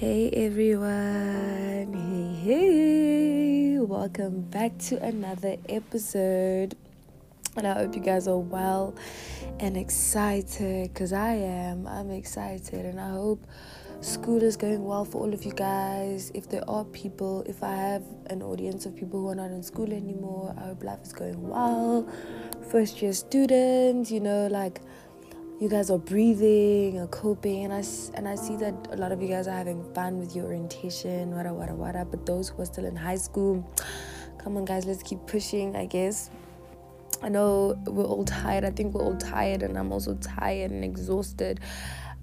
Hey everyone, hey, hey, welcome back to another episode. And I hope you guys are well and excited because I am. I'm excited, and I hope school is going well for all of you guys. If there are people, if I have an audience of people who are not in school anymore, I hope life is going well. First year students, you know, like you guys are breathing or coping and I, and I see that a lot of you guys are having fun with your orientation wada wada wada but those who are still in high school come on guys let's keep pushing I guess. I know we're all tired I think we're all tired and I'm also tired and exhausted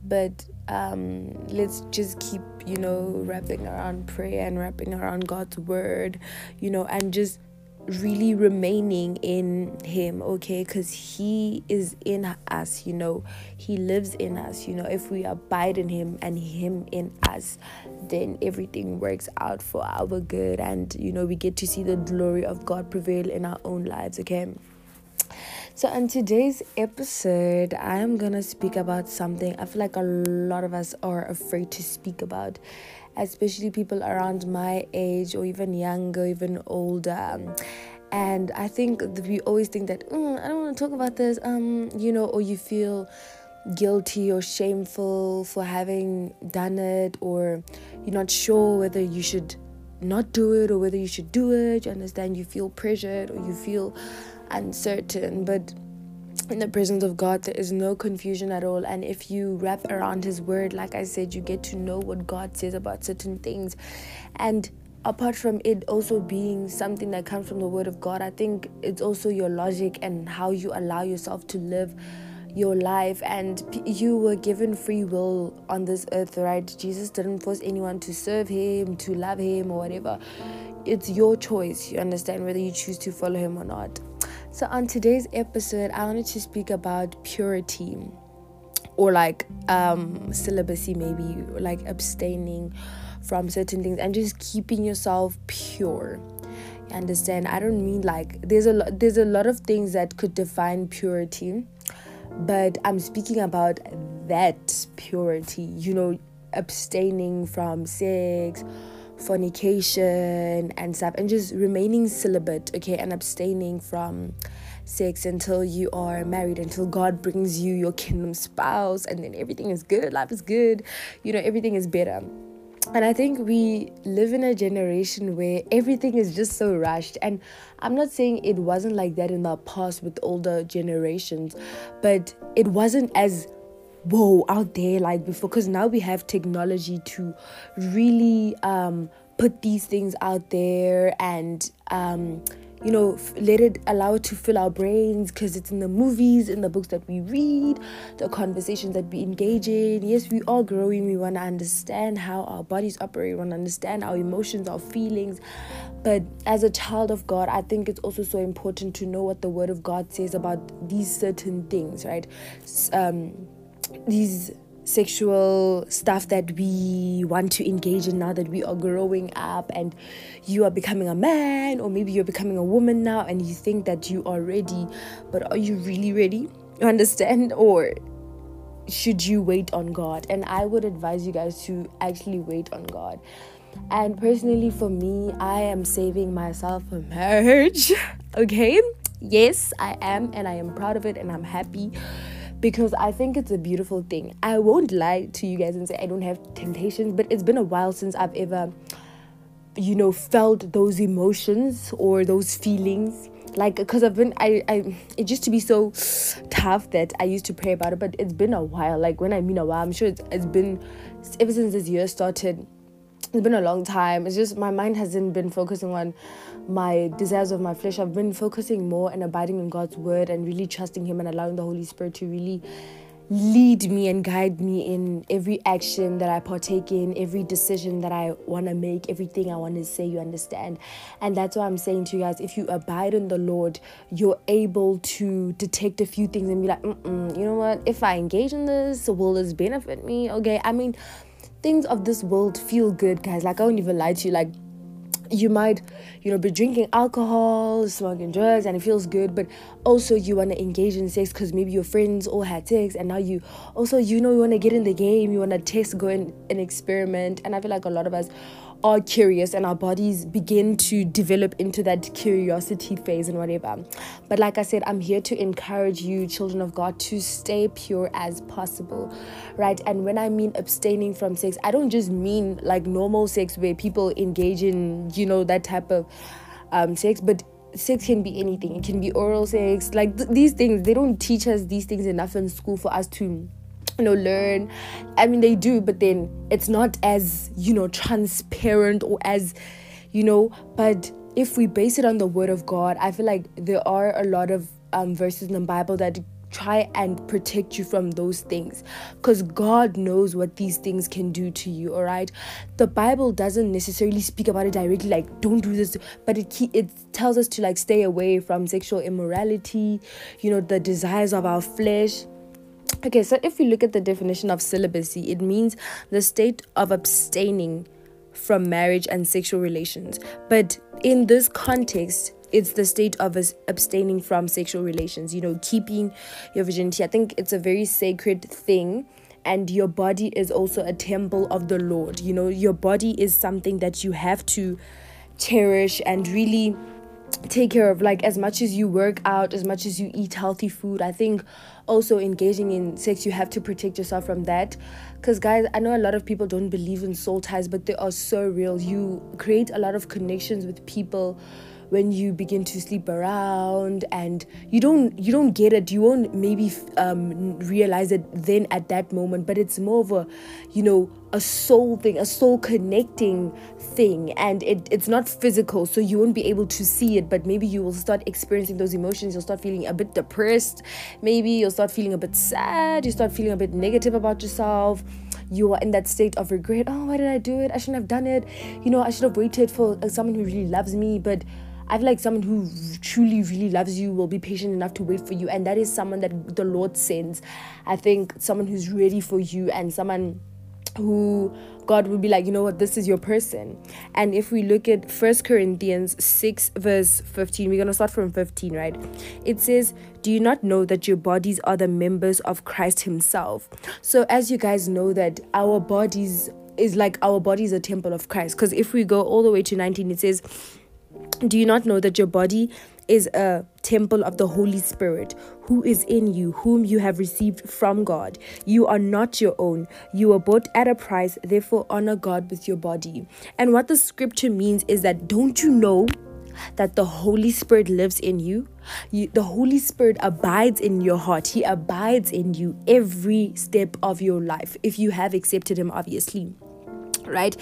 but um, let's just keep you know wrapping around prayer and wrapping around God's word you know and just really remaining in him okay? Because he is in us you know? He lives in us you know? If we abide in him and him in us then everything works out for our good and you know we get to see the glory of god prevail in our own lives okay? So, in today's episode, I am gonna speak about something I feel like a lot of us are afraid to speak about, especially people around my age or even younger, even older. And I think we always think that mm, I don't want to talk about this, um, you know, or you feel guilty or shameful for having done it, or you're not sure whether you should not do it or whether you should do it. You understand? You feel pressured or you feel uncertain, but in the presence of God, there is no confusion at all. And if you wrap around His word, like I said, you get to know what God says about certain things. And apart from it also being something that comes from the word of God, I think it's also your logic and how you allow yourself to live your life and you were given free will on this earth right jesus didn't force anyone to serve him to love him or whatever it's your choice you understand whether you choose to follow him or not so, on today's episode, I wanted to speak about purity or like um, celibacy, maybe like abstaining from certain things and just keeping yourself pure. You understand? I don't mean like there's a lot, there's a lot of things that could define purity, but I'm speaking about that purity. You know, abstaining from sex fornication and stuff and just remaining celibate okay and abstaining from sex until you are married until god brings you your kingdom spouse and then everything is good life is good you know everything is better and I think we live in a generation where everything is just so rushed. And I'm not saying it wasn't like that in the past with older generations, but it wasn't as whoa out there like before because now we have technology to really um, put these things out there and um, you know f- let it allow it to fill our brains because it's in the movies in the books that we read the conversations that we engage in. Yes we are growing we want to understand how our bodies operate we want to understand our emotions our feelings. But as a child of god i think it's also so important to know what the word of god says about these certain things right? Um, these sexual stuff that we want to engage in now that we are growing up and you are becoming a man or maybe you're becoming a woman now and you think that you are ready but are you really ready? You understand? Or should you wait on God? And I would advise you guys to actually wait on God. And personally for me I am saving myself for marriage. Okay? Yes I am and I am proud of it and I'm happy because I think it's a beautiful thing. I won't lie to you guys and say I don't have temptations, but it's been a while since I've ever, you know, felt those emotions or those feelings. Like, because I've been, I, I, it used to be so tough that I used to pray about it, but it's been a while. Like, when I mean a while, I'm sure it's, it's been ever since this year started it's been a long time. It's just my mind hasn't been focusing on my desires of my flesh. I've been focusing more and abiding in God's word and really trusting Him and allowing the Holy Spirit to really lead me and guide me in every action that I partake in, every decision that I want to make, everything I want to say, you understand. And that's why I'm saying to you guys if you abide in the Lord, you're able to detect a few things and be like, you know what, if I engage in this, will this benefit me? Okay, I mean, things of this world feel good, guys. Like, I won't even lie to you. Like, you might you know be drinking alcohol smoking drugs and it feels good but also you want to engage in sex because maybe your friends all had sex and now you also you know you want to get in the game you want to test go and, experiment and i feel like a lot of us are curious and our bodies begin to develop into that curiosity phase and whatever. But like I said, I'm here to encourage you, children of God, to stay pure as possible, right? And when I mean abstaining from sex, I don't just mean like normal sex where people engage in, you know, that type of um, sex, but sex can be anything. It can be oral sex, like th- these things. They don't teach us these things enough in school for us to you know learn. I mean they do but then it's not as you know transparent or as you know but if we base it on the word of god i feel like there are a lot of um, verses in the bible that try and protect you from those things because God knows what these things can do to you all right? The bible doesn't necessarily speak about it directly like don't do this but it it tells us to like stay away from sexual immorality you know the desires of our flesh Okay, so if you look at the definition of celibacy, it means the state of abstaining from marriage and sexual relations. But in this context, it's the state of abstaining from sexual relations, you know, keeping your virginity. I think it's a very sacred thing. And your body is also a temple of the Lord. You know, your body is something that you have to cherish and really take care of like as much as you work out as much as you eat healthy food i think also engaging in sex you have to protect yourself from that. Because guys i know a lot of people don't believe in soul ties but they are so real. You create a lot of connections with people when you begin to sleep around and you don't you don't get it. You won't maybe um, realize it then at that moment but it's more of a you know a soul thing a soul connecting thing. And it, it's not physical so you won't be able to see it but maybe you will start experiencing those emotions. You'll start feeling a bit depressed. Maybe you'll start feeling a bit sad. You start feeling a bit negative about yourself. You are in that state of regret. Oh why did i do it? I shouldn't have done it. You know i should have waited for someone who really loves me but I feel like someone who truly, really loves you will be patient enough to wait for you. And that is someone that the Lord sends. I think someone who's ready for you and someone who God will be like, you know what, this is your person. And if we look at First Corinthians 6, verse 15, we're going to start from 15, right? It says, Do you not know that your bodies are the members of Christ Himself? So, as you guys know, that our bodies is like our body is a temple of Christ. Because if we go all the way to 19, it says, do you not know that your body is a temple of the Holy Spirit who is in you, whom you have received from God? You are not your own. You were bought at a price, therefore, honor God with your body. And what the scripture means is that don't you know that the Holy Spirit lives in you? you? The Holy Spirit abides in your heart, He abides in you every step of your life if you have accepted Him, obviously right?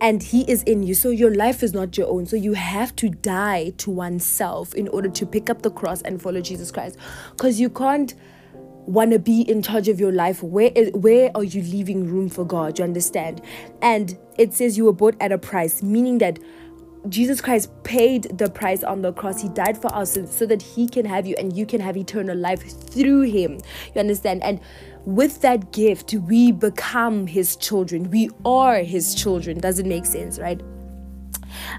And He is in you. So your life is not your own. So you have to die to oneself in order to pick up the cross and follow Jesus Christ. Because you can't want to be in charge of your life where is, where are you leaving room for god you understand and it says you were bought at a price meaning that Jesus Christ paid the price on the cross. He died for us so, so that He can have you and you can have eternal life through Him. You understand? And with that gift, we become His children. We are His children. Does it make sense, right?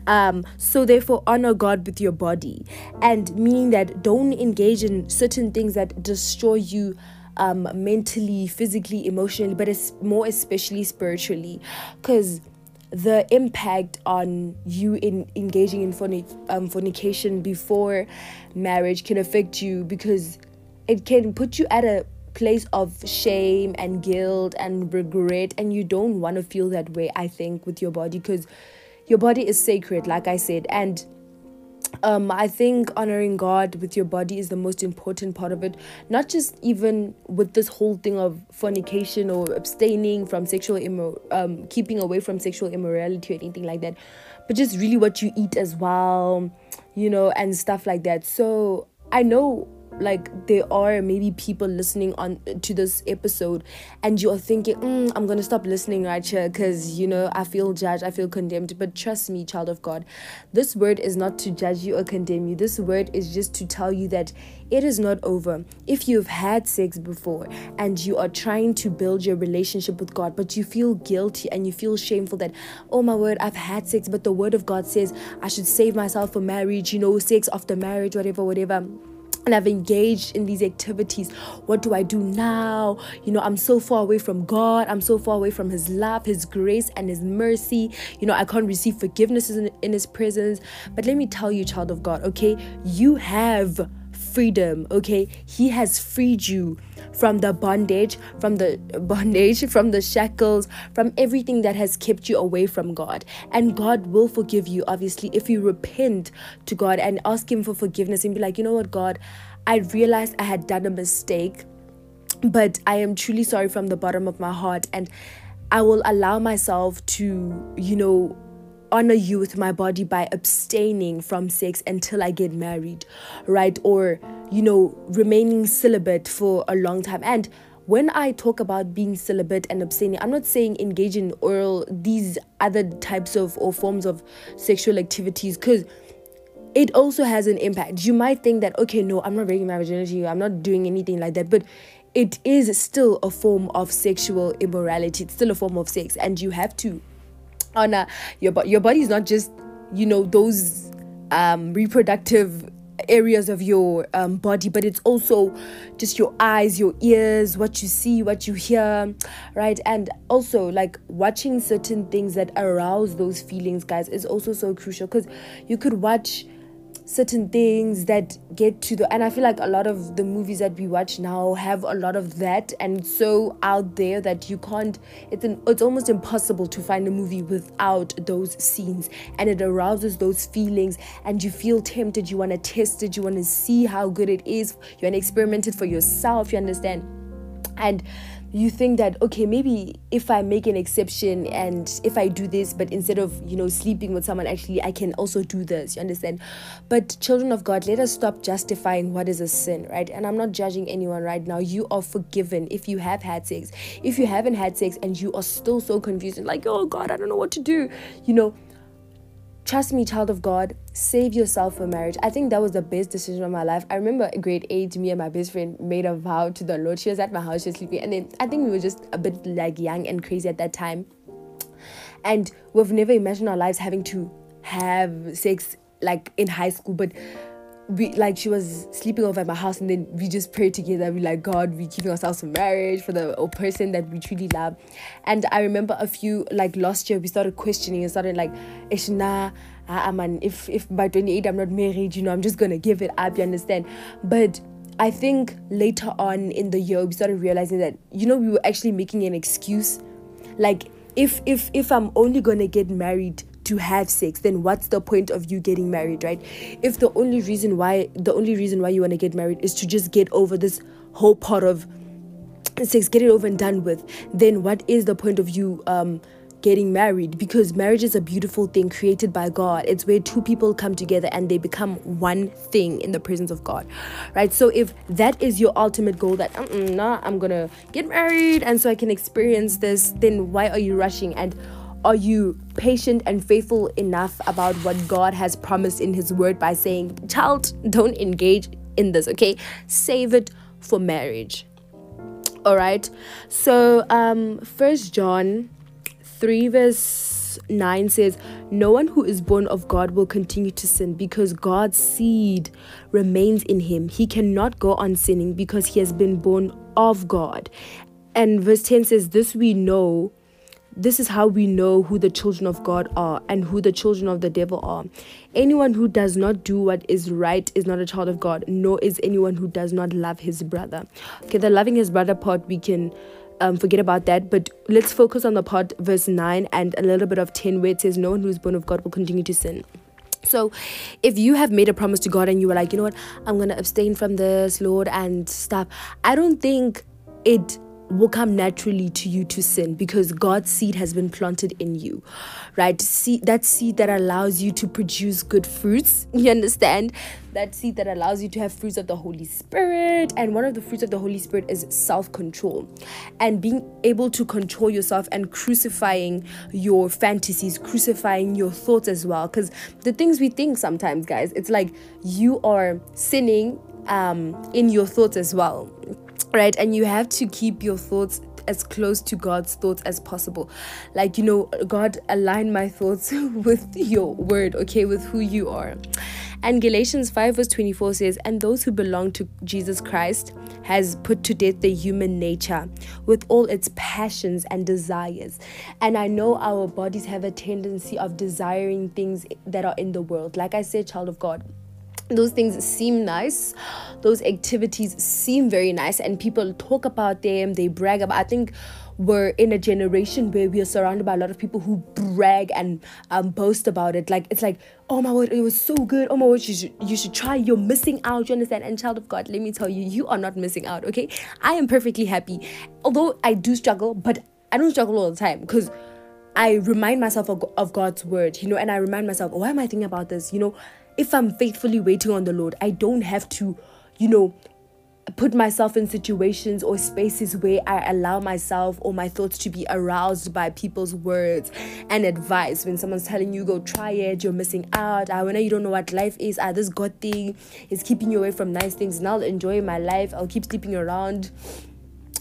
Um, so therefore, honor God with your body, and meaning that don't engage in certain things that destroy you um, mentally, physically, emotionally, but it's more especially spiritually, because the impact on you in engaging in fornic- um, fornication before marriage can affect you because it can put you at a place of shame and guilt and regret and you don't want to feel that way i think with your body because your body is sacred like i said and um, I think honoring God with your body is the most important part of it. Not just even with this whole thing of fornication or abstaining from sexual immor- um, keeping away from sexual immorality or anything like that, but just really what you eat as well, you know, and stuff like that. So I know like there are maybe people listening on to this episode and you're thinking mm, i'm gonna stop listening right here because you know i feel judged i feel condemned but trust me child of god this word is not to judge you or condemn you. This word is just to tell you that it is not over. If you've had sex before and you are trying to build your relationship with god but you feel guilty and you feel shameful that oh my word i've had sex but the word of god says i should save myself for marriage you know sex after marriage whatever whatever and I've engaged in these activities. What do I do now? You know, I'm so far away from God. I'm so far away from His love, His grace, and His mercy. You know, I can't receive forgiveness in, in His presence. But let me tell you, child of God, okay, you have freedom, okay? He has freed you from the bondage, from the bondage, from the shackles, from everything that has kept you away from God. And God will forgive you, obviously, if you repent to God and ask Him for forgiveness and be like, you know what, God, I realized I had done a mistake, but I am truly sorry from the bottom of my heart. And I will allow myself to, you know, honor you with my body by abstaining from sex until I get married, right? Or, you know, remaining celibate for a long time. And when I talk about being celibate and abstaining, I'm not saying engage in oral, these other types of or forms of sexual activities, because it also has an impact. You might think that, okay, no, I'm not breaking my virginity, I'm not doing anything like that, but it is still a form of sexual immorality, it's still a form of sex, and you have to honor your body your body is not just you know those um reproductive areas of your um, body but it's also just your eyes your ears what you see what you hear right? And also like watching certain things that arouse those feelings guys is also so crucial because you could watch certain things that get to the and i feel like a lot of the movies that we watch now have a lot of that and so out there that you can't it's an it's almost impossible to find a movie without those scenes. And it arouses those feelings and you feel tempted you want to test it you want to see how good it is. You want to experiment it for yourself you understand? And you think that okay maybe if i make an exception and if i do this but instead of you know sleeping with someone actually i can also do this you understand? But children of god let us stop justifying what is a sin right? And i'm not judging anyone right now. You are forgiven if you have had sex. If you haven't had sex and you are still so confused and like oh god i don't know what to do you know trust me, child of God, save yourself for marriage. I think that was the best decision of my life. I remember grade eight, me and my best friend made a vow to the Lord. She was at my house, she was sleeping, and then I think we were just a bit like young and crazy at that time. And we've never imagined our lives having to have sex like in high school, but we like she was sleeping over at my house and then we just prayed together. We like god we keeping ourselves for marriage for the person that we truly love. And i remember a few like last year we started questioning and started like ishna ah, man if if by 28 i'm not married you know i'm just gonna give it up you understand? But i think later on in the year we started realizing that you know we were actually making an excuse. Like if if if i'm only gonna get married to have sex then what's the point of you getting married right if the only reason why the only reason why you want to get married is to just get over this whole part of sex get it over and done with then what is the point of you um getting married because marriage is a beautiful thing created by God. It's where two people come together and they become one thing in the presence of God, right? So if that is your ultimate goal, that nah, I'm gonna get married and so I can experience this, then why are you rushing? And are you patient and faithful enough about what God has promised in His Word by saying, Child, don't engage in this, okay? Save it for marriage. All right. So, um, First John 3, verse 9 says, No one who is born of God will continue to sin because God's seed remains in him. He cannot go on sinning because he has been born of God. And verse 10 says, This we know this is how we know who the children of God are and who the children of the devil are. Anyone who does not do what is right is not a child of God, nor is anyone who does not love his brother. Okay, the loving his brother part, we can um, forget about that, but let's focus on the part, verse 9 and a little bit of 10, where it says, No one who is born of God will continue to sin. So, if you have made a promise to God and you were like, you know what, I'm gonna abstain from this, Lord, and stuff, I don't think it will come naturally to you to sin because God's seed has been planted in you, right? See that seed that allows you to produce good fruits. You understand? That seed that allows you to have fruits of the Holy Spirit. And one of the fruits of the Holy Spirit is self control and being able to control yourself and crucifying your fantasies, crucifying your thoughts as well. Because the things we think sometimes, guys, it's like you are sinning um, in your thoughts as well right and you have to keep your thoughts as close to God's thoughts as possible. Like, you know, God, align my thoughts with your word, okay, with who you are. And Galatians 5 verse 24 says, And those who belong to Jesus Christ has put to death the human nature with all its passions and desires. And I know our bodies have a tendency of desiring things that are in the world. Like I said, child of God those things seem nice. Those activities seem very nice and people talk about them they brag about i think we're in a generation where we are surrounded by a lot of people who brag and um, boast about it. Like it's like oh my word it was so good. Oh my word you should you should try. You're missing out you understand? And child of god let me tell you you are not missing out okay? I am perfectly happy. Although i do struggle but i don't struggle all the time because I remind myself of, of God's word, you know, and I remind myself, why am I thinking about this? You know, if I'm faithfully waiting on the Lord, I don't have to, you know, put myself in situations or spaces where I allow myself or my thoughts to be aroused by people's words and advice. When someone's telling you, go try it, you're missing out. I know you don't know what life is. Ah, this God thing is keeping you away from nice things. And I'll enjoy my life. I'll keep sleeping around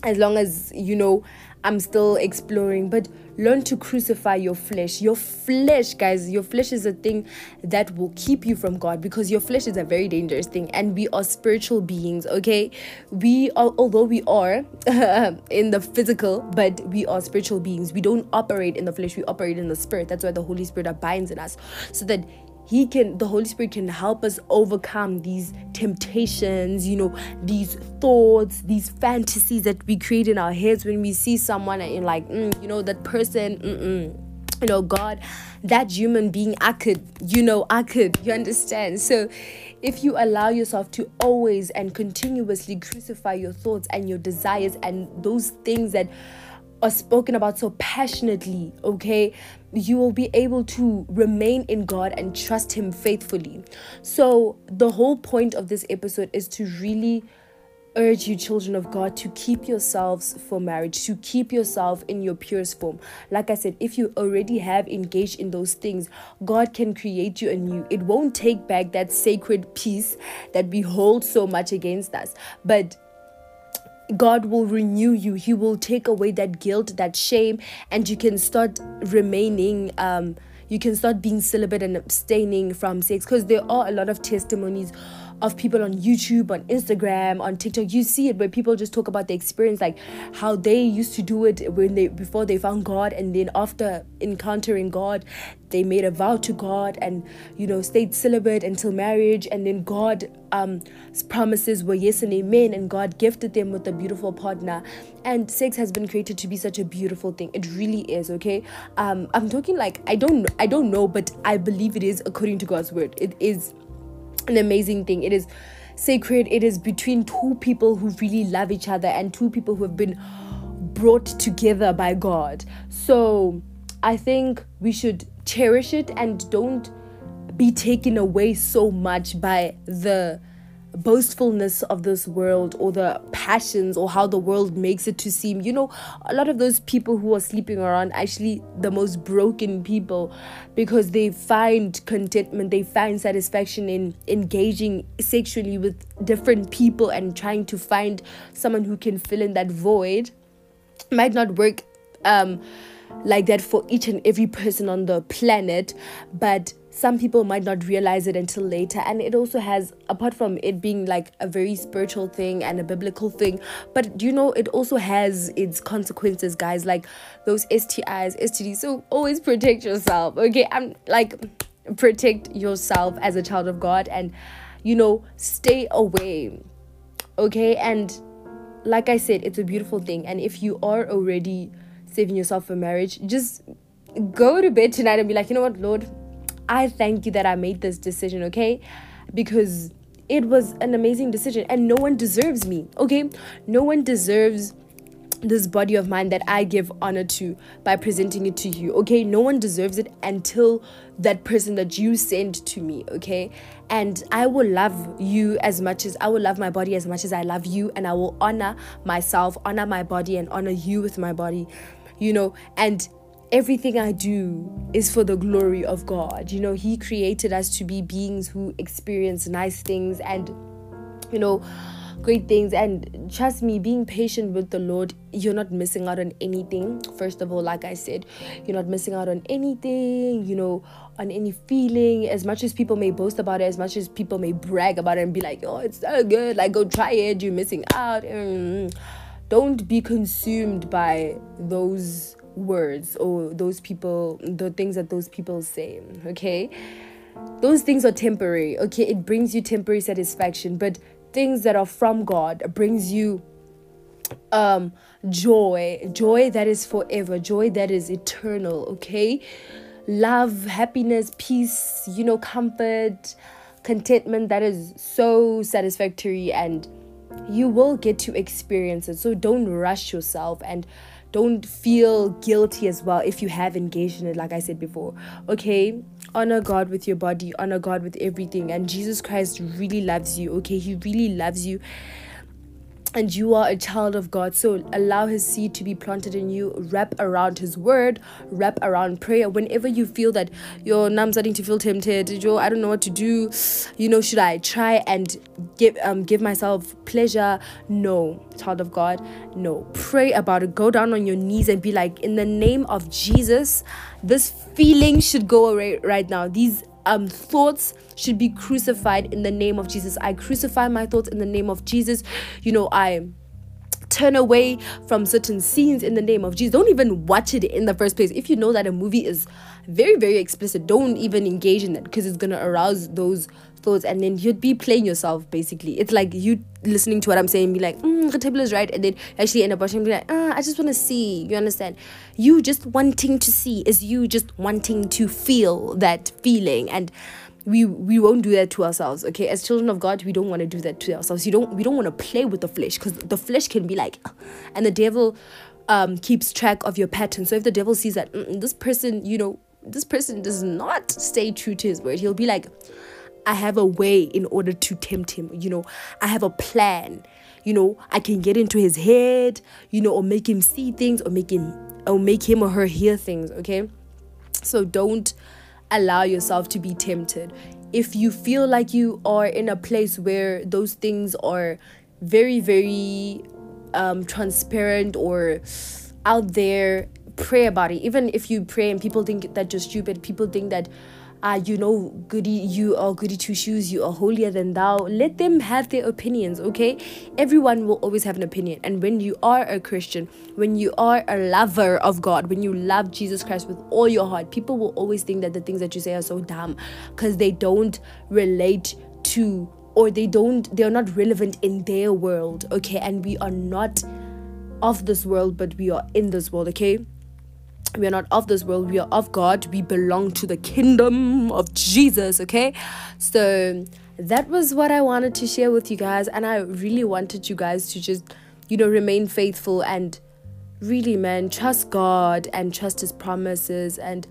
as long as, you know, I'm still exploring. But learn to crucify your flesh. Your flesh, guys, your flesh is a thing that will keep you from God because your flesh is a very dangerous thing. And we are spiritual beings, okay? We are, although we are in the physical, but we are spiritual beings. We don't operate in the flesh, we operate in the spirit. That's why the Holy Spirit abides in us. So that he can the holy spirit can help us overcome these temptations you know these thoughts these fantasies that we create in our heads when we see someone and like mm, you know that person mm-mm. you know god that human being i could you know i could you understand so if you allow yourself to always and continuously crucify your thoughts and your desires and those things that are spoken about so passionately, okay, you will be able to remain in God and trust Him faithfully. So, the whole point of this episode is to really urge you, children of God, to keep yourselves for marriage, to keep yourself in your purest form. Like I said, if you already have engaged in those things, God can create you anew. It won't take back that sacred peace that we hold so much against us, but God will renew you. He will take away that guilt, that shame, and you can start remaining. Um, you can start being celibate and abstaining from sex because there are a lot of testimonies of people on YouTube, on Instagram, on TikTok. You see it where people just talk about the experience, like how they used to do it when they before they found God, and then after encountering God, they made a vow to God and you know stayed celibate until marriage, and then God um promises were yes and amen, and God gifted them with a beautiful partner. And sex has been created to be such a beautiful thing. It really is. Okay, um, I'm talking like I don't I don't know, but I believe it is according to God's word. It is an amazing thing. It is sacred. It is between two people who really love each other and two people who have been brought together by God. So I think we should cherish it and don't be taken away so much by the boastfulness of this world or the passions or how the world makes it to seem. You know, a lot of those people who are sleeping around actually the most broken people because they find contentment, they find satisfaction in engaging sexually with different people and trying to find someone who can fill in that void. Might not work um like that for each and every person on the planet, but some people might not realize it until later. And it also has apart from it being like a very spiritual thing and a biblical thing but you know it also has its consequences guys like those STIs STDs so always protect yourself okay? I'm like protect yourself as a child of God and you know stay away okay? And like I said it's a beautiful thing. And if you are already saving yourself for marriage just go to bed tonight and be like you know what lord I thank you that I made this decision, okay? Because it was an amazing decision and no one deserves me, okay? No one deserves this body of mine that I give honor to by presenting it to you. Okay, no one deserves it until that person that you send to me. Okay, and I will love you as much as I will love my body as much as I love you, and I will honor myself, honor my body, and honor you with my body, you know, and everything I do is for the glory of God. You know, He created us to be beings who experience nice things and, you know, great things. And trust me, being patient with the Lord, you're not missing out on anything. First of all, like I said, you're not missing out on anything, you know, on any feeling. As much as people may boast about it, as much as people may brag about it and be like, oh, it's so good, like go try it, you're missing out. Mm. Don't be consumed by those words or those people, the things that those people say, okay? Those things are temporary, okay? It brings you temporary satisfaction, but things that are from God brings you um joy joy that is forever joy that is eternal okay love happiness peace you know comfort contentment that is so satisfactory and you will get to experience it so don't rush yourself and don't feel guilty as well if you have engaged in it like i said before. Okay honor god with your body honor god with everything. And jesus christ really loves you okay? He really loves you and you are a child of God. So allow His seed to be planted in you. Wrap around His word. Wrap around prayer. Whenever you feel that you're starting to feel tempted, Joe, I don't know what to do. You know, should I try and give um give myself pleasure? No, child of God. No. Pray about it. Go down on your knees and be like, in the name of Jesus, this feeling should go away right now. These um thoughts should be crucified in the name of Jesus. I crucify my thoughts in the name of Jesus. You know, I turn away from certain scenes in the name of Jesus. Don't even watch it in the first place. If you know that a movie is very, very explicit, don't even engage in that because it's gonna arouse those thoughts and then you'd be playing yourself basically. It's like you listening to what I'm saying, be like, mm, the table is right, and then actually end up watching and be like, ah, I just wanna see. You understand? You just wanting to see is you just wanting to feel that feeling and we we won't do that to ourselves okay? As children of god we don't want to do that to ourselves. You don't we don't want to play with the flesh because the flesh can be like and the devil um keeps track of your pattern. So if the devil sees that this person you know this person does not stay true to his word he'll be like i have a way in order to tempt him you know? I have a plan you know? I can get into his head you know or make him see things or make him or make him or her hear things okay? So don't allow yourself to be tempted. If you feel like you are in a place where those things are very, very um, transparent or out there, pray about it. Even if you pray and people think that you're stupid, people think that uh, you know, goody, you are goody two shoes, you are holier than thou. Let them have their opinions, okay? Everyone will always have an opinion. And when you are a Christian, when you are a lover of God, when you love Jesus Christ with all your heart, people will always think that the things that you say are so dumb because they don't relate to or they don't, they're not relevant in their world, okay? And we are not of this world, but we are in this world, okay? We are not of this world we are of god. We belong to the kingdom of jesus okay? So that was what i wanted to share with you guys and i really wanted you guys to just you know remain faithful and really man trust god and trust his promises and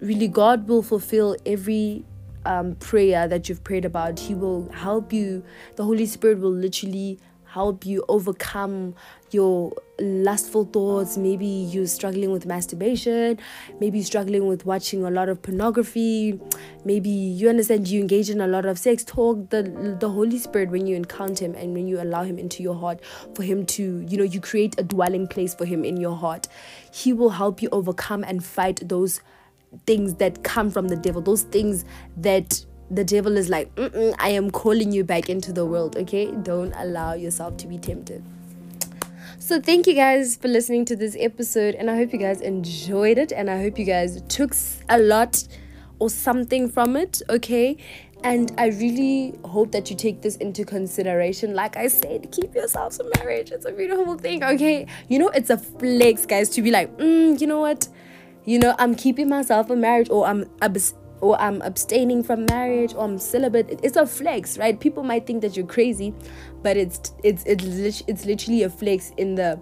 really god will fulfill every um, prayer that you've prayed about. He will help you. The holy spirit will literally help you overcome your lustful thoughts. Maybe you're struggling with masturbation. Maybe you're struggling with watching a lot of pornography. Maybe you understand you engage in a lot of sex talk. The the Holy Spirit when you encounter him and when you allow him into your heart for him to, you know, you create a dwelling place for him in your heart. He will help you overcome and fight those things that come from the devil. Those things that the devil is like, I am calling you back into the world, okay? Don't allow yourself to be tempted. So, thank you guys for listening to this episode, and I hope you guys enjoyed it, and I hope you guys took a lot or something from it, okay? And I really hope that you take this into consideration. Like I said, keep yourselves in marriage. It's a beautiful thing, okay? You know, it's a flex, guys, to be like, mm, you know what? You know, I'm keeping myself in marriage, or I'm abs- or I'm abstaining from marriage or I'm celibate. It's a flex, right? People might think that you're crazy, but it's it's it's it's literally a flex in the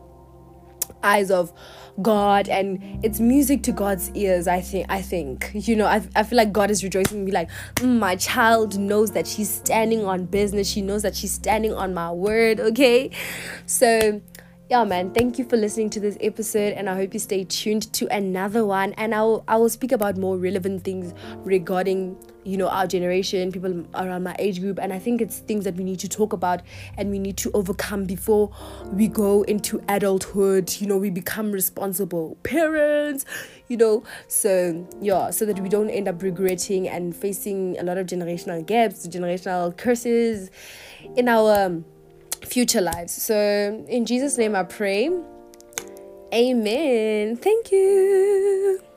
eyes of God and it's music to God's ears. I think. I think you know. I, I feel like God is rejoicing me. Like mm, my child knows that she's standing on business. She knows that she's standing on my word. Okay, so yeah man thank you for listening to this episode and i hope you stay tuned to another one and i'll i will speak about more relevant things regarding you know our generation people around my age group and i think it's things that we need to talk about and we need to overcome before we go into adulthood you know we become responsible parents you know so yeah so that we don't end up regretting and facing a lot of generational gaps generational curses in our um, future lives. So, in Jesus' name, I pray. Amen. Thank you.